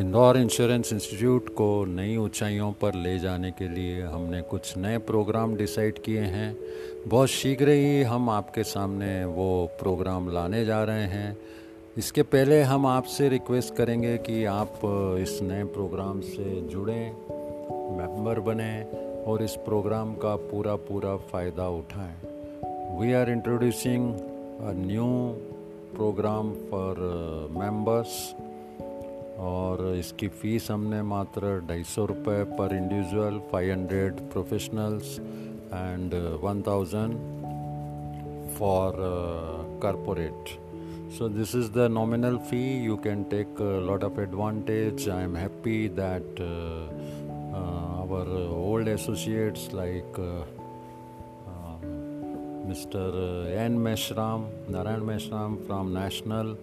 Indore insurance institute को नई ऊंचाइयों पर ले जाने के लिए हमने कुछ नए प्रोग्राम डिसाइड किए हैं। बहुत शीघ्र ही हम आपके सामने वो प्रोग्राम लाने जा रहे हैं। इसके पहले हम आपसे रिक्वेस्ट करेंगे कि आप इस नए प्रोग्राम से जुड़ें, मेंबर बने और इस प्रोग्राम का पूरा पूरा फ़ायदा उठाएँ। We are introducing new programme for members और इसकी फ़ीस हमने मात्र ढाई सौ रुपये पर individual five hundred professionals and one thousand for corporate so this is the nominal fee you can take lot of advantage I am happy that our old associates like mr n meshram narayan meshram from national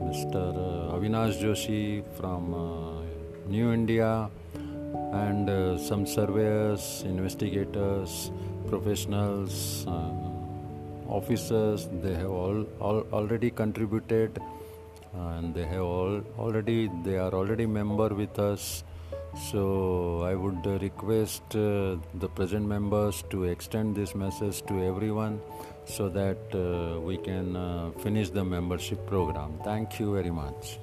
Mr. Uh, Avinash Joshi from uh, New India, and uh, some surveyors, investigators, professionals, officers. They have all, all already contributed, and they have all already they are already member with us. So I would request uh, the present members to extend this message to everyone so that uh, we can uh, finish the membership program. Thank you very much.